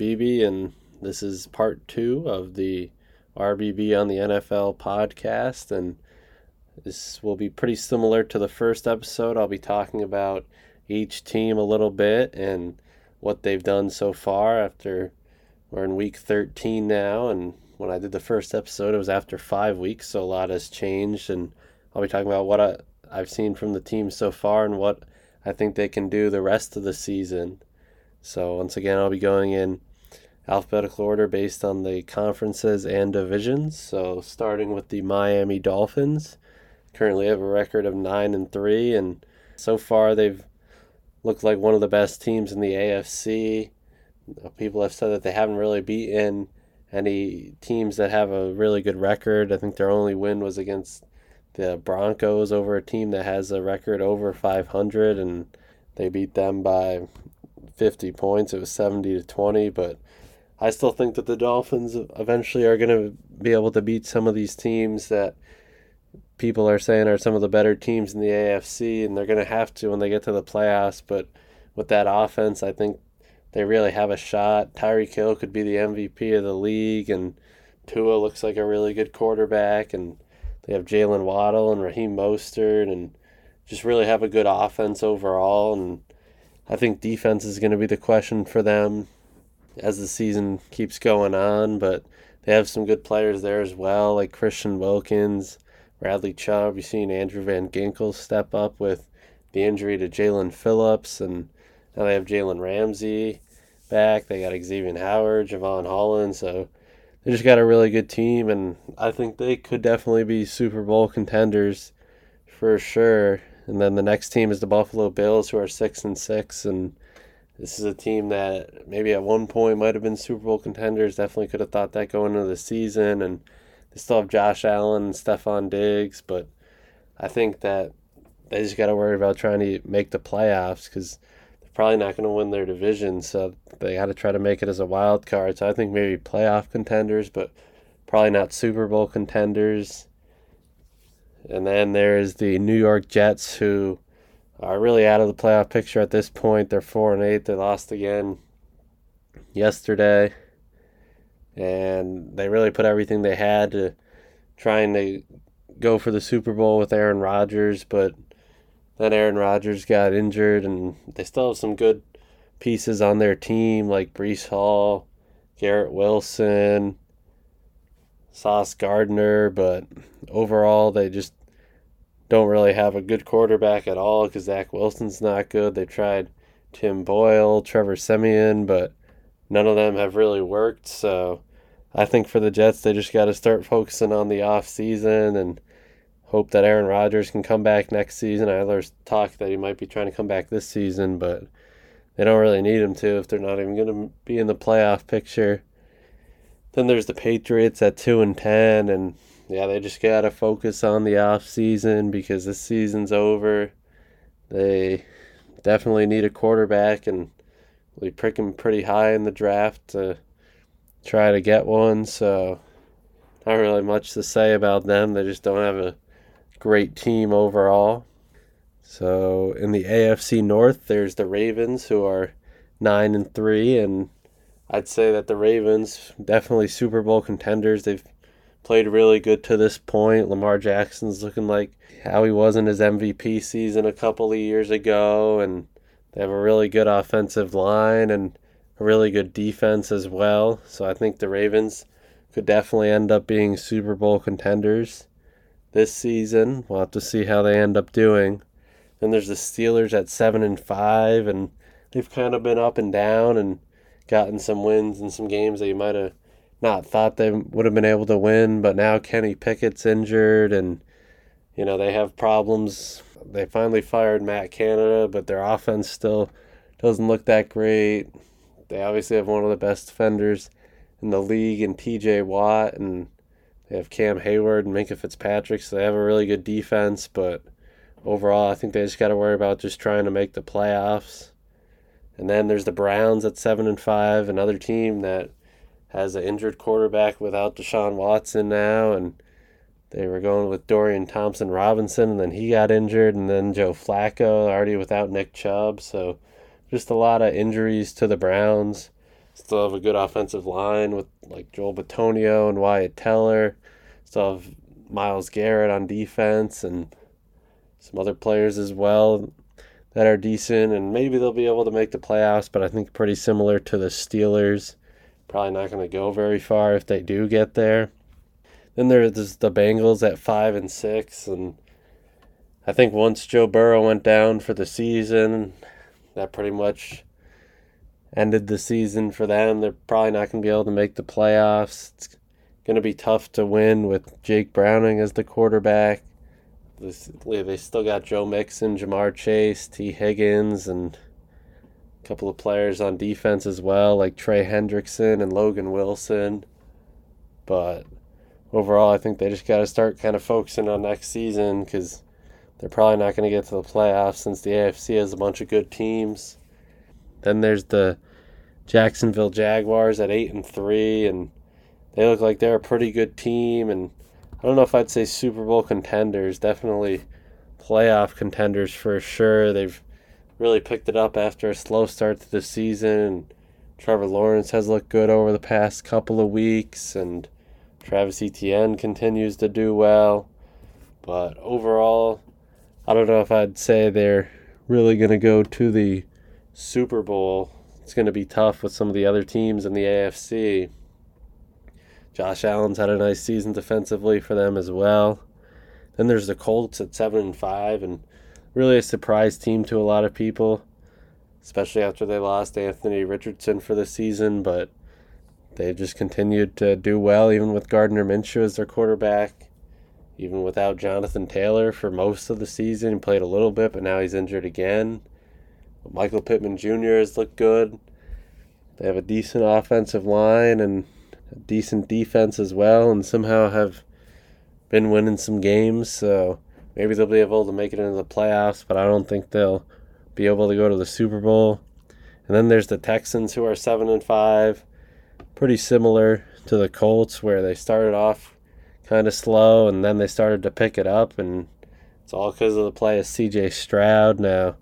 Beebe, and this is part two of the RBB on the NFL podcast. And this will be pretty similar to the first episode. I'll be talking about each team a little bit and what they've done so far after we're in week 13 now. And when I did the first episode, it was after five weeks, so a lot has changed. And I'll be talking about what I, I've seen from the team so far and what I think they can do the rest of the season. So, once again, I'll be going in alphabetical order based on the conferences and divisions. So, starting with the Miami Dolphins, currently have a record of 9 and 3 and so far they've looked like one of the best teams in the AFC. People have said that they haven't really beaten any teams that have a really good record. I think their only win was against the Broncos over a team that has a record over 500 and they beat them by 50 points. It was 70 to 20, but I still think that the Dolphins eventually are going to be able to beat some of these teams that people are saying are some of the better teams in the AFC, and they're going to have to when they get to the playoffs. But with that offense, I think they really have a shot. Tyreek Hill could be the MVP of the league, and Tua looks like a really good quarterback, and they have Jaylen Waddle and Raheem Mostert, and just really have a good offense overall. And I think defense is going to be the question for them as the season keeps going on. But they have some good players there as well, like Christian Wilkins, Bradley Chubb. You've seen Andrew Van Ginkel step up with the injury to Jaelan Phillips, and now they have Jalen Ramsey back. They got Xavier Howard, Jevon Holland, so they just got a really good team, and I think they could definitely be Super Bowl contenders for sure. And then the next team is the Buffalo Bills, who are six and six, and this is a team that maybe at one point might have been Super Bowl contenders. Definitely could have thought that going into the season, and they still have Josh Allen and Stefon Diggs, but I think that they just got to worry about trying to make the playoffs because they're probably not going to win their division, so they got to try to make it as a wild card. So I think maybe playoff contenders, but probably not Super Bowl contenders. And then there's the New York Jets, who are really out of the playoff picture at this point. They're four and eight. They lost again yesterday, and they really put everything they had to trying to go for the Super Bowl with Aaron Rodgers, but then Aaron Rodgers got injured, and they still have some good pieces on their team like Breece Hall, Garrett Wilson, Sauce Gardner, but overall they just don't really have a good quarterback at all because Zach Wilson's not good. They tried Tim Boyle, Trevor Siemian, but none of them have really worked. So I think for the Jets, they just got to start focusing on the off season and hope that Aaron Rodgers can come back next season. I there's talk that he might be trying to come back this season, but they don't really need him to if they're not even going to be in the playoff picture. Then there's the Patriots at 2 and 10 and yeah, they just got to focus on the off season because this season's over. They definitely need a quarterback and we prick him pretty high in the draft to try to get one, so not really much to say about them. They just don't have a great team overall. So in the AFC North, there's the Ravens who are nine and three, and I'd say that the Ravens definitely Super Bowl contenders. They've played really good to this point. Lamar Jackson's looking like how he was in his MVP season a couple of years ago, and they have a really good offensive line and a really good defense as well. So I think the Ravens could definitely end up being Super Bowl contenders this season. We'll have to see how they end up doing. Then there's the Steelers at seven and five, and they've kind of been up and down and gotten some wins in some games that you might have not thought they would have been able to win. But now Kenny Pickett's injured, and you know they have problems. They finally fired Matt Canada, but their offense still doesn't look that great. They obviously have one of the best defenders in the league in T.J. Watt, and they have Cam Heyward and Minkah Fitzpatrick, so they have a really good defense. But overall, I think they just got to worry about just trying to make the playoffs. And then there's the Browns at seven and five, another team that has an injured quarterback without Deshaun Watson now, and they were going with Dorian Thompson Robinson, and then he got injured, and then Joe Flacco already without Nick Chubb. So just a lot of injuries to the Browns. Still have a good offensive line with like Joel Bitonio and Wyatt Teller. Still have Myles Garrett on defense and some other players as well that are decent, and maybe they'll be able to make the playoffs. But I think pretty similar to the Steelers, probably not going to go very far if they do get there. Then there's the Bengals at five and six, and I think once Joe Burrow went down for the season, that pretty much ended the season for them. They're probably not going to be able to make the playoffs. It's going to be tough to win with Jake Browning as the quarterback. They still got Joe Mixon, Ja'Marr Chase, Tee Higgins, and a couple of players on defense as well, like Trey Hendrickson and Logan Wilson. But overall, I think they just got to start kind of focusing on next season because they're probably not going to get to the playoffs since the AFC has a bunch of good teams. Then there's the Jacksonville Jaguars at eight and three, and they look like they're a pretty good team. And I don't know if I'd say Super Bowl contenders, definitely playoff contenders for sure. They've really picked it up after a slow start to the season. Trevor Lawrence has looked good over the past couple of weeks, and Travis Etienne continues to do well. But overall, I don't know if I'd say they're really going to go to the Super Bowl. It's going to be tough with some of the other teams in the AFC. Josh Allen's had a nice season defensively for them as well. Then there's the Colts at 7 and 5 and really a surprise team to a lot of people, especially after they lost Anthony Richardson for the season, but they just continued to do well even with Gardner Minshew as their quarterback. Even without Jonathan Taylor for most of the season, he played a little bit, but now he's injured again. Michael Pittman Jr. has looked good. They have a decent offensive line and a decent defense as well, and somehow have been winning some games. So maybe they'll be able to make it into the playoffs, but I don't think they'll be able to go to the Super Bowl. And then there's the Texans who are seven and five, pretty similar to the Colts, where they started off kind of slow and then they started to pick it up, and it's all because of the play of C.J. Stroud now.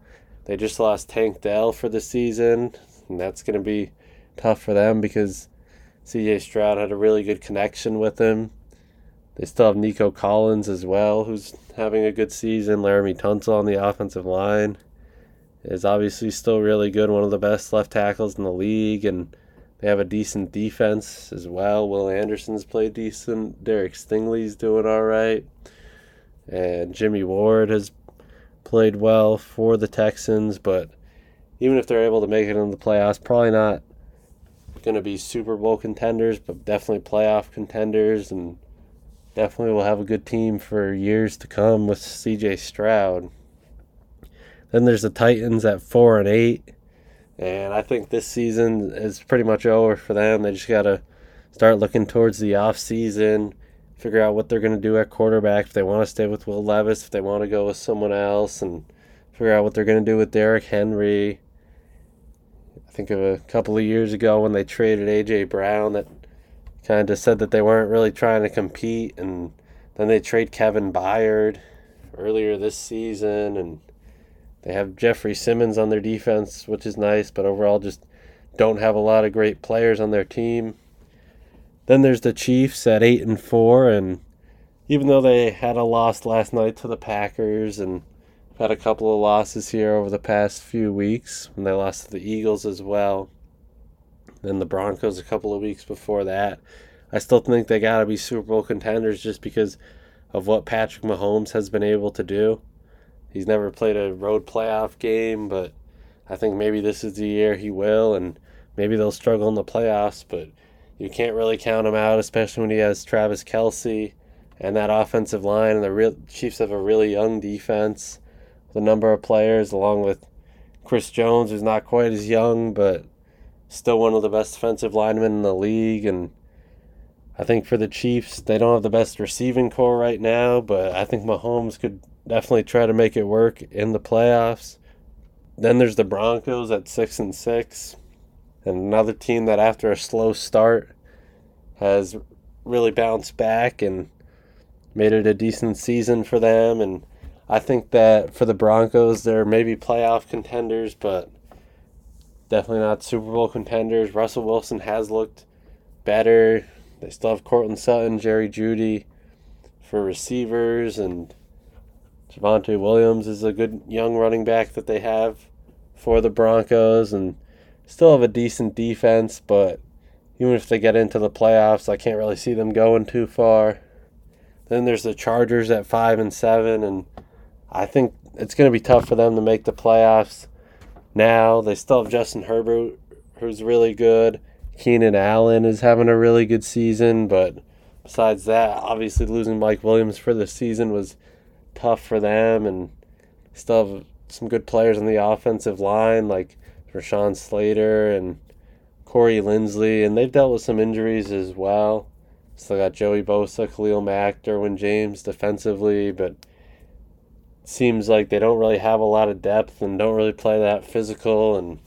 They just lost Tank Dell for the season, and that's going to be tough for them because CJ Stroud had a really good connection with him. They still have Nico Collins as well, who's having a good season. Laremy Tunsil on the offensive line is obviously still really good, one of the best left tackles in the league, and they have a decent defense as well. Will Anderson's played decent. Derek Stingley's doing all right. And Jimmy Ward has played well for the Texans, but even if they're able to make it in the playoffs, probably not going to be Super Bowl contenders, but definitely playoff contenders, and definitely will have a good team for years to come with CJ Stroud. Then there's the Titans at four and eight, and I think this season is pretty much over for them. They just got to start looking towards the off season figure out what they're going to do at quarterback. If they want to stay with Will Levis, if they want to go with someone else, and figure out what they're going to do with Derrick Henry. I think of a couple of years ago when they traded AJ Brown, that kind of said that they weren't really trying to compete, and then they trade Kevin Byard earlier this season, and they have Jeffery Simmons on their defense, which is nice, but overall just don't have a lot of great players on their team. Then there's the Chiefs at eight and four, and even though they had a loss last night to the Packers and had a couple of losses here over the past few weeks, and they lost to the Eagles as well. Then the Broncos a couple of weeks before that. I still think they got to be Super Bowl contenders just because of what Patrick Mahomes has been able to do. He's never played a road playoff game, but I think maybe this is the year he will, and maybe they'll struggle in the playoffs, but you can't really count him out, especially when he has Travis Kelce and that offensive line. And the real Chiefs have a really young defense a number of players, along with Chris Jones, who's not quite as young, but still one of the best defensive linemen in the league. And I think for the Chiefs, they don't have the best receiving core right now, but I think Mahomes could definitely try to make it work in the playoffs. Then there's the Broncos at six and six and another team that after a slow start has really bounced back and made it a decent season for them and I think that for the Broncos they're maybe playoff contenders but definitely not Super Bowl contenders. Russell Wilson has looked better. They still have Courtland Sutton, Jerry Jeudy for receivers, and Javonte Williams is a good young running back that they have for the Broncos, and still have a decent defense, but even if they get into the playoffs, I can't really see them going too far. Then there's the Chargers at five and seven, and I think it's going to be tough for them to make the playoffs. Now they still have Justin Herbert, who's really good. Keenan Allen is having a really good season, but besides that, obviously losing Mike Williams for the season was tough for them, and still have some good players on the offensive line like Rashawn Slater and Corey Linsley, and they've dealt with some injuries as well. Still got Joey Bosa, Khalil Mack, Derwin James defensively, but seems like they don't really have a lot of depth and don't really play that physical. And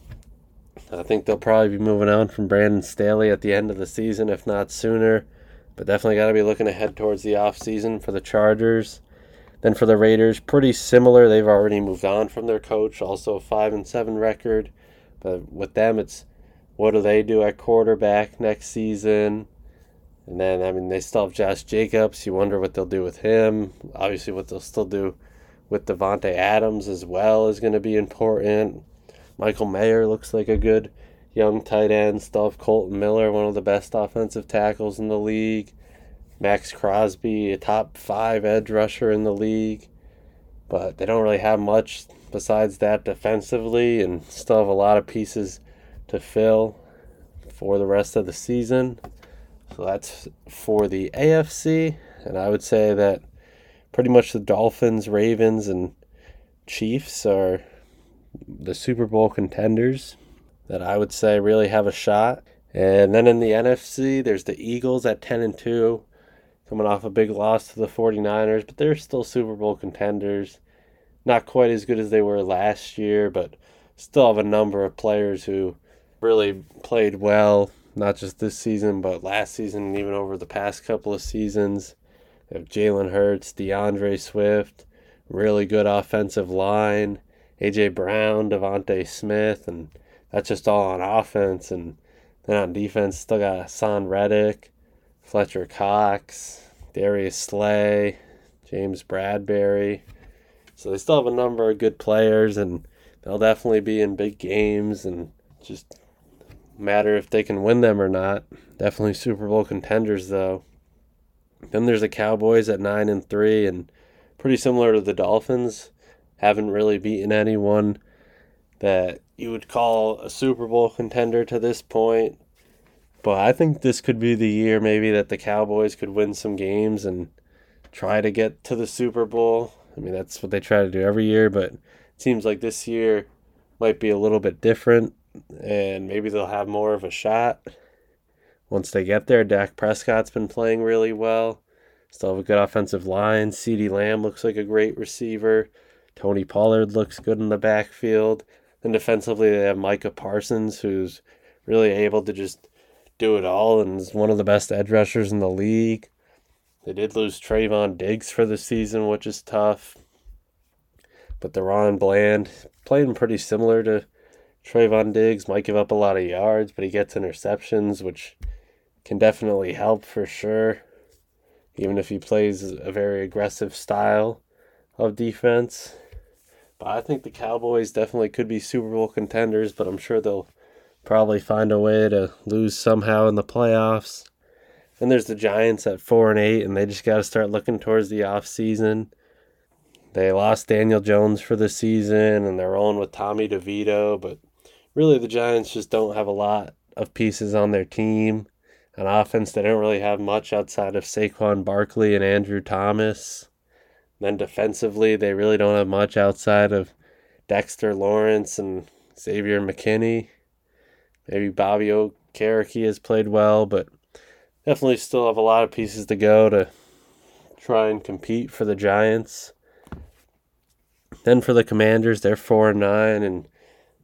I think they'll probably be moving on from Brandon Staley at the end of the season, if not sooner. But definitely got to be looking ahead towards the off season for the Chargers. Then for the Raiders, pretty similar. They've already moved on from their coach, also a five and seven record. But with them, it's what do they do at quarterback next season? And then, I mean, they still have Josh Jacobs. You wonder what they'll do with him. Obviously, what they'll still do with Davante Adams as well is going to be important. Michael Mayer looks like a good young tight end. stuff. Kolton Miller, one of the best offensive tackles in the league. Maxx Crosby, a top five edge rusher in the league. But they don't really have much besides that defensively and still have a lot of pieces to fill for the rest of the season. So that's for the AFC. And I would say that pretty much the Dolphins, Ravens, and Chiefs are the Super Bowl contenders that I would say really have a shot. And then in the NFC, there's the Eagles at 10 and 2, coming off a big loss to the 49ers, but they're still Super Bowl contenders. Not quite as good as they were last year, but still have a number of players who really played well, not just this season, but last season and even over the past couple of seasons. Have Jalen Hurts, D'Andre Swift, really good offensive line, AJ Brown, DeVonta Smith, and that's just all on offense. And then on defense, still got Haason Reddick, Fletcher Cox, Darius Slay, James Bradberry. So they still have a number of good players, and they'll definitely be in big games and just matter if they can win them or not. Definitely Super Bowl contenders though. Then there's the Cowboys at 9 and 3 and pretty similar to the Dolphins. Haven't really beaten anyone that you would call a Super Bowl contender to this point. But I think this could be the year maybe that the Cowboys could win some games and try to get to the Super Bowl. I mean, that's what they try to do every year, but it seems like this year might be a little bit different and maybe they'll have more of a shot once they get there. Dak Prescott's been playing really well. Still have a good offensive line. CeeDee Lamb looks like a great receiver. Tony Pollard looks good in the backfield. And defensively, they have Micah Parsons, who's really able to just do it all and is one of the best edge rushers in the league. They did lose Trevon Diggs for the season, which is tough. But DaRon Bland playing pretty similar to Trevon Diggs might give up a lot of yards, but he gets interceptions, which can definitely help for sure, even if he plays a very aggressive style of defense. But I think the Cowboys definitely could be Super Bowl contenders, but I'm sure they'll probably find a way to lose somehow in the playoffs. Then there's the Giants at 4 and 8 and they just got to start looking towards the off season. They lost Daniel Jones for the season and they're rolling with Tommy DeVito, but really the Giants just don't have a lot of pieces on their team. On offense, they don't really have much outside of Saquon Barkley and Andrew Thomas. Then defensively, they really don't have much outside of Dexter Lawrence and Xavier McKinney. Maybe Bobby Okereke has played well, but definitely still have a lot of pieces to go to try and compete for the Giants. Then for the Commanders, they're four and nine, and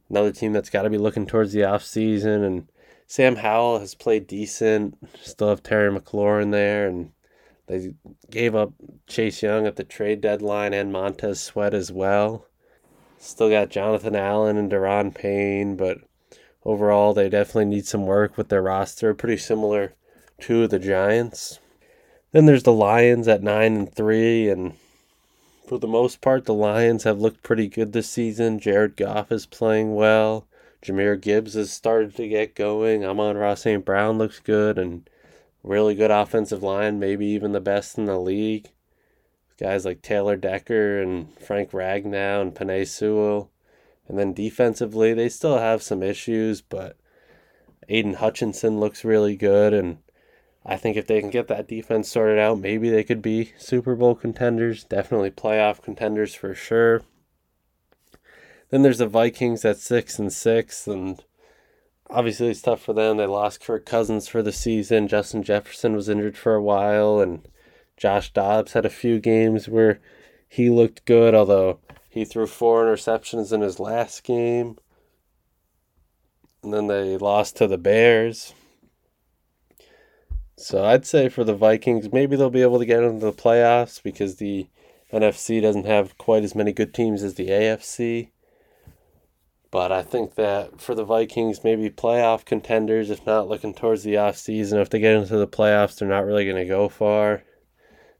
another team that's got to be looking towards the off season. And Sam Howell has played decent. Still have Terry McLaurin there, and they gave up Chase Young at the trade deadline and Montez Sweat as well. Still got Jonathan Allen and Da'Ron Payne, but overall, they definitely need some work with their roster. Pretty similar to the Giants. Then there's the Lions at nine and three, and for the most part, the Lions have looked pretty good this season. Jared Goff is playing well. Jahmyr Gibbs has started to get going. Amon-Ra St. Brown looks good and really good offensive line, maybe even the best in the league. Guys like Taylor Decker and Frank Ragnow and Penei Sewell. And then defensively, they still have some issues, but Aidan Hutchinson looks really good. And I think if they can get that defense sorted out, maybe they could be Super Bowl contenders. Definitely playoff contenders for sure. Then there's the Vikings at six and six, and obviously it's tough for them. They lost Kirk Cousins for the season. Justin Jefferson was injured for a while, and Josh Dobbs had a few games where he looked good, although he threw four interceptions in his last game. And then they lost to the Bears. So I'd say for the Vikings, maybe they'll be able to get into the playoffs because the NFC doesn't have quite as many good teams as the AFC. But I think that for the Vikings, maybe playoff contenders, if not looking towards the off season, if they get into the playoffs, they're not really going to go far.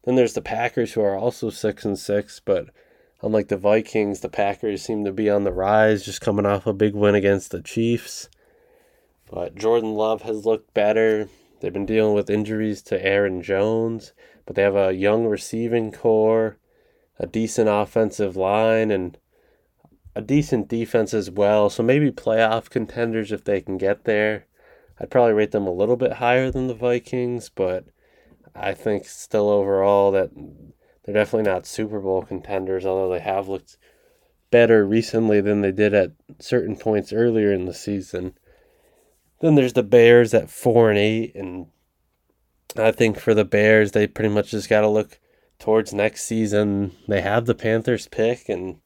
Then there's the Packers, who are also six and six, but unlike the Vikings, the Packers seem to be on the rise, just coming off a big win against the Chiefs. But Jordan Love has looked better. They've been dealing with injuries to Aaron Jones, but they have a young receiving core, a decent offensive line, and a decent defense as well. So maybe playoff contenders if they can get there. I'd probably rate them a little bit higher than the Vikings, but I think still overall that they're definitely not Super Bowl contenders, although they have looked better recently than they did at certain points earlier in the season. Then there's the Bears at four and eight, and I think for the Bears, they pretty much just got to look towards next season. They have the Panthers pick, and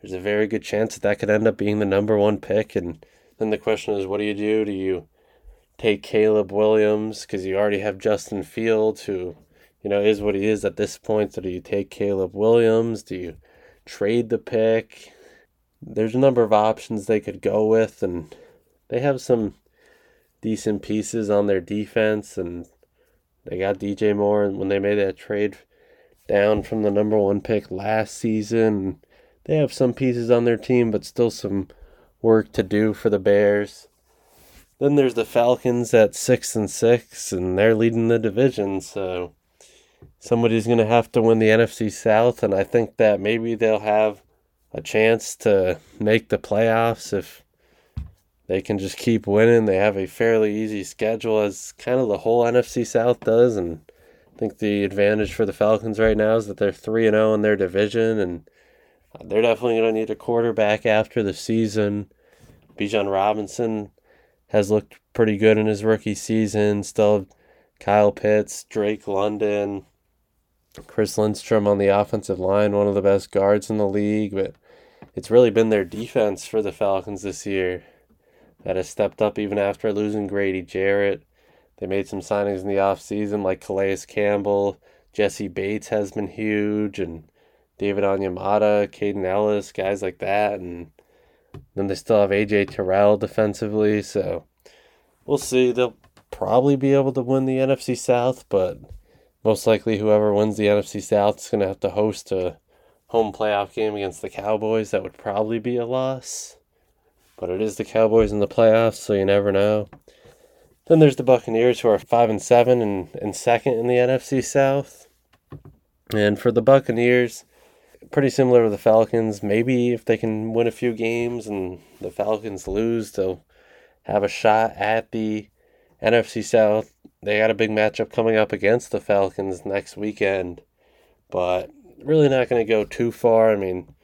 there's a very good chance that that could end up being the number one pick. And then the question is, what do you do? Do you take Caleb Williams because you already have Justin Fields, who, you know, is what he is at this point? So do you take Caleb Williams? Do you trade the pick? There's a number of options they could go with, and they have some decent pieces on their defense, and they got DJ Moore when they made that trade down from the number one pick last season they have some pieces on their team, but still some work to do for the Bears. Then there's the Falcons at six and six, and they're leading the division. So somebody's going to have to win the NFC South, and I think that maybe they'll have a chance to make the playoffs if they can just keep winning. They have a fairly easy schedule, as kind of the whole NFC South does, and I think the advantage for the Falcons right now is that they're three and zero oh in their division, and they're definitely going to need a quarterback after the season. Bijan Robinson has looked pretty good in his rookie season. Still Kyle Pitts, Drake London, Chris Lindstrom on the offensive line, one of the best guards in the league. But it's really been their defense for the Falcons this year that has stepped up even after losing Grady Jarrett. They made some signings in the offseason like Calais Campbell. Jessie Bates has been huge, and David Onyemata, Kaden Elliss, guys like that, and then they still have AJ Terrell defensively. So we'll see. They'll probably be able to win the NFC South, but most likely whoever wins the NFC South is going to have to host a home playoff game against the Cowboys. That would probably be a loss, but it is the Cowboys in the playoffs, so you never know. Then there's the Buccaneers, who are five and seven and, and second in the NFC South. And for the Buccaneers, pretty similar to the Falcons. Maybe if they can win a few games and the Falcons lose, they'll have a shot at the NFC South. They got a big matchup coming up against the Falcons next weekend, but really not going to go too far. I mean,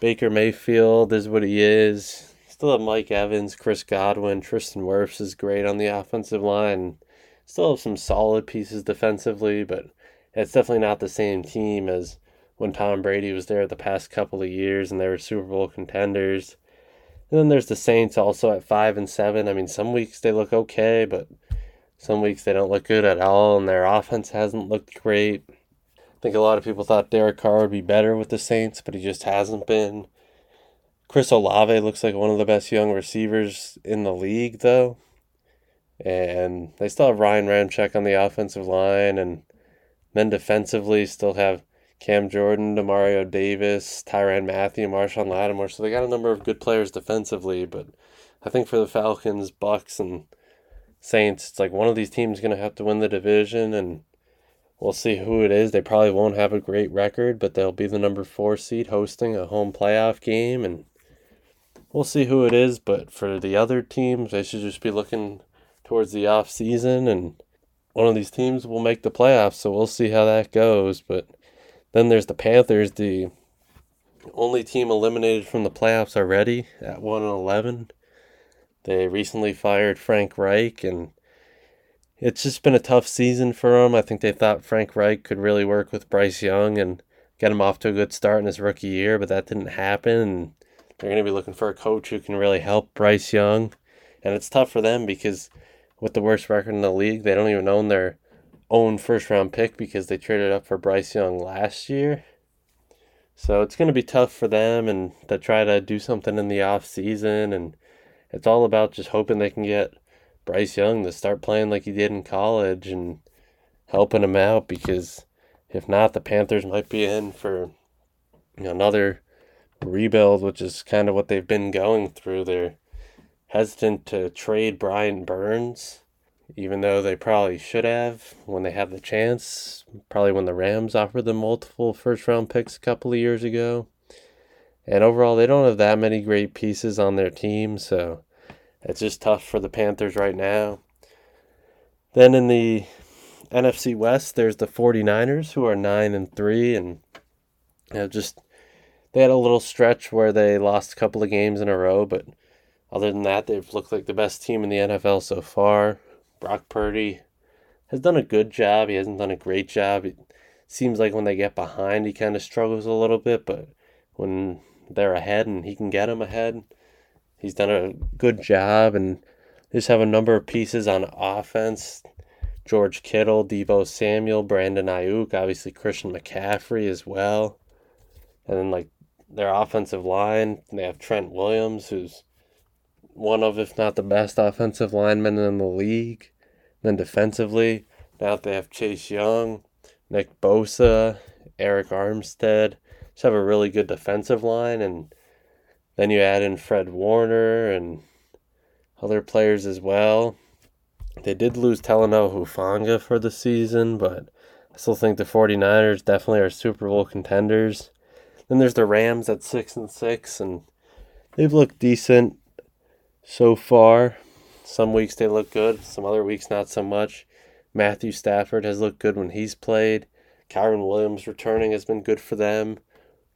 Baker Mayfield is what he is. Still have Mike Evans, Chris Godwin, Tristan Wirfs is great on the offensive line. Still have some solid pieces defensively, but it's definitely not the same team as when Tom Brady was there the past couple of years and they were Super Bowl contenders. And then there's the Saints also at five and seven. I mean, some weeks they look okay, but some weeks they don't look good at all, and their offense hasn't looked great. I think a lot of people thought Derek Carr would be better with the Saints, but he just hasn't been. Chris Olave looks like one of the best young receivers in the league, though. And they still have Ryan Ramczyk on the offensive line, and then defensively still have Cam Jordan, Demario Davis, Tyrann Mathieu, Marshon Lattimore. So they got a number of good players defensively, but I think for the Falcons, Bucks, and Saints, it's like one of these teams is going to have to win the division, and we'll see who it is. They probably won't have a great record, but they'll be the number four seed hosting a home playoff game, and we'll see who it is. But for the other teams, they should just be looking towards the off season, and one of these teams will make the playoffs. So we'll see how that goes. But then there's the Panthers, the only team eliminated from the playoffs already at one and eleven. They recently fired Frank Reich, and it's just been a tough season for them. I think they thought Frank Reich could really work with Bryce Young and get him off to a good start in his rookie year, but that didn't happen. And they're going to be looking for a coach who can really help Bryce Young. And it's tough for them because with the worst record in the league, they don't even own their own first round pick because they traded up for Bryce Young last year. So it's going to be tough for them and to try to do something in the off season and it's all about just hoping they can get Bryce Young to start playing like he did in college and helping him out because if not the Panthers might be in for another rebuild, which is kind of what they've been going through. They're hesitant to trade Brian Burns, even though they probably should have when they have the chance. Probably when the Rams offered them multiple first round picks a couple of years ago. And overall, they don't have that many great pieces on their team, so it's just tough for the Panthers right now. Then in the NFC West, there's the 49ers who are 9 and 3 and you know, just they had a little stretch where they lost a couple of games in a row, but other than that, they've looked like the best team in the NFL so far. Brock Purdy has done a good job. He hasn't done a great job. It seems like when they get behind, he kind of struggles a little bit, but when they're ahead and he can get them ahead, he's done a good job. And they just have a number of pieces on offense. George Kittle, Deebo Samuel, Brandon Aiyuk, obviously Christian McCaffrey as well. And then like their offensive line. They have Trent Williams, who's one of, if not the best offensive linemen in the league. Then defensively, now that they have Chase Young, Nick Bosa, Arik Armstead. Just have a really good defensive line, and then you add in Fred Warner and other players as well. They did lose Talanoa Hufanga for the season, but I still think the 49ers definitely are Super Bowl contenders. Then there's the Rams at six and six, and they've looked decent so far. Some weeks they look good, some other weeks not so much. Matthew Stafford has looked good when he's played. Kyren Williams returning has been good for them.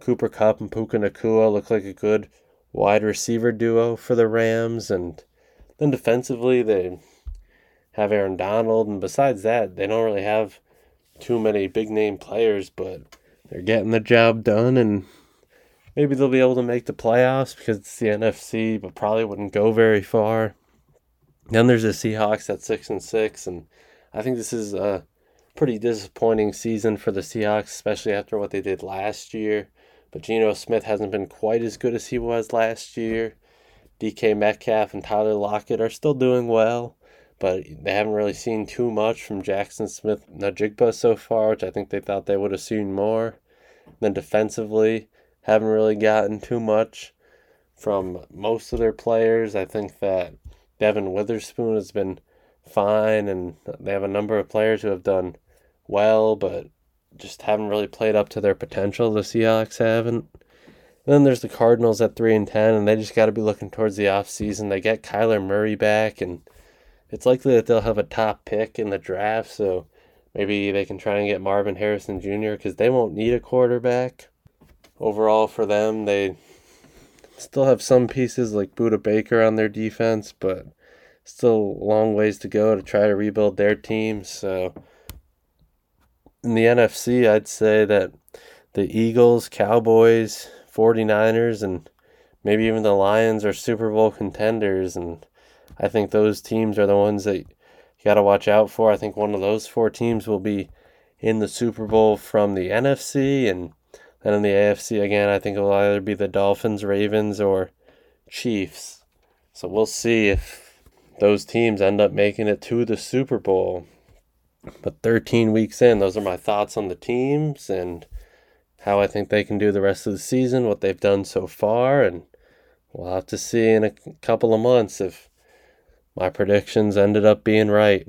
Cooper Kupp and Puka Nacua look like a good wide receiver duo for the Rams. And then defensively, they have Aaron Donald. And besides that, they don't really have too many big name players, but they're getting the job done and maybe they'll be able to make the playoffs because it's the NFC, but probably wouldn't go very far. Then there's the Seahawks at six and six, and I think this is a pretty disappointing season for the Seahawks, especially after what they did last year. But Geno Smith hasn't been quite as good as he was last year. DK Metcalf and Tyler Lockett are still doing well but they haven't really seen too much from Jackson Smith-Njigba so far, which I think they thought they would have seen more. Then defensively, haven't really gotten too much from most of their players. I think that Devon Witherspoon has been fine, and they have a number of players who have done well, but just haven't really played up to their potential. The Seahawks haven't. And then there's the Cardinals at three and ten, and they just got to be looking towards the off season. They get Kyler Murray back, and it's likely that they'll have a top pick in the draft, so maybe they can try and get Marvin Harrison Jr. because they won't need a quarterback. Overall, for them, they still have some pieces like Budda Baker on their defense, but still a long ways to go to try to rebuild their team. So in the NFC, I'd say that the Eagles, Cowboys, 49ers, and maybe even the Lions are Super Bowl contenders. And I think those teams are the ones that you got to watch out for. I think one of those four teams will be in the Super Bowl from the NFC, and And in the AFC, again, I think it will either be the Dolphins, Ravens, or Chiefs. So we'll see if those teams end up making it to the Super Bowl. But 13 weeks in, those are my thoughts on the teams and how I think they can do the rest of the season, what they've done so far, and we'll have to see in a couple of months if my predictions ended up being right.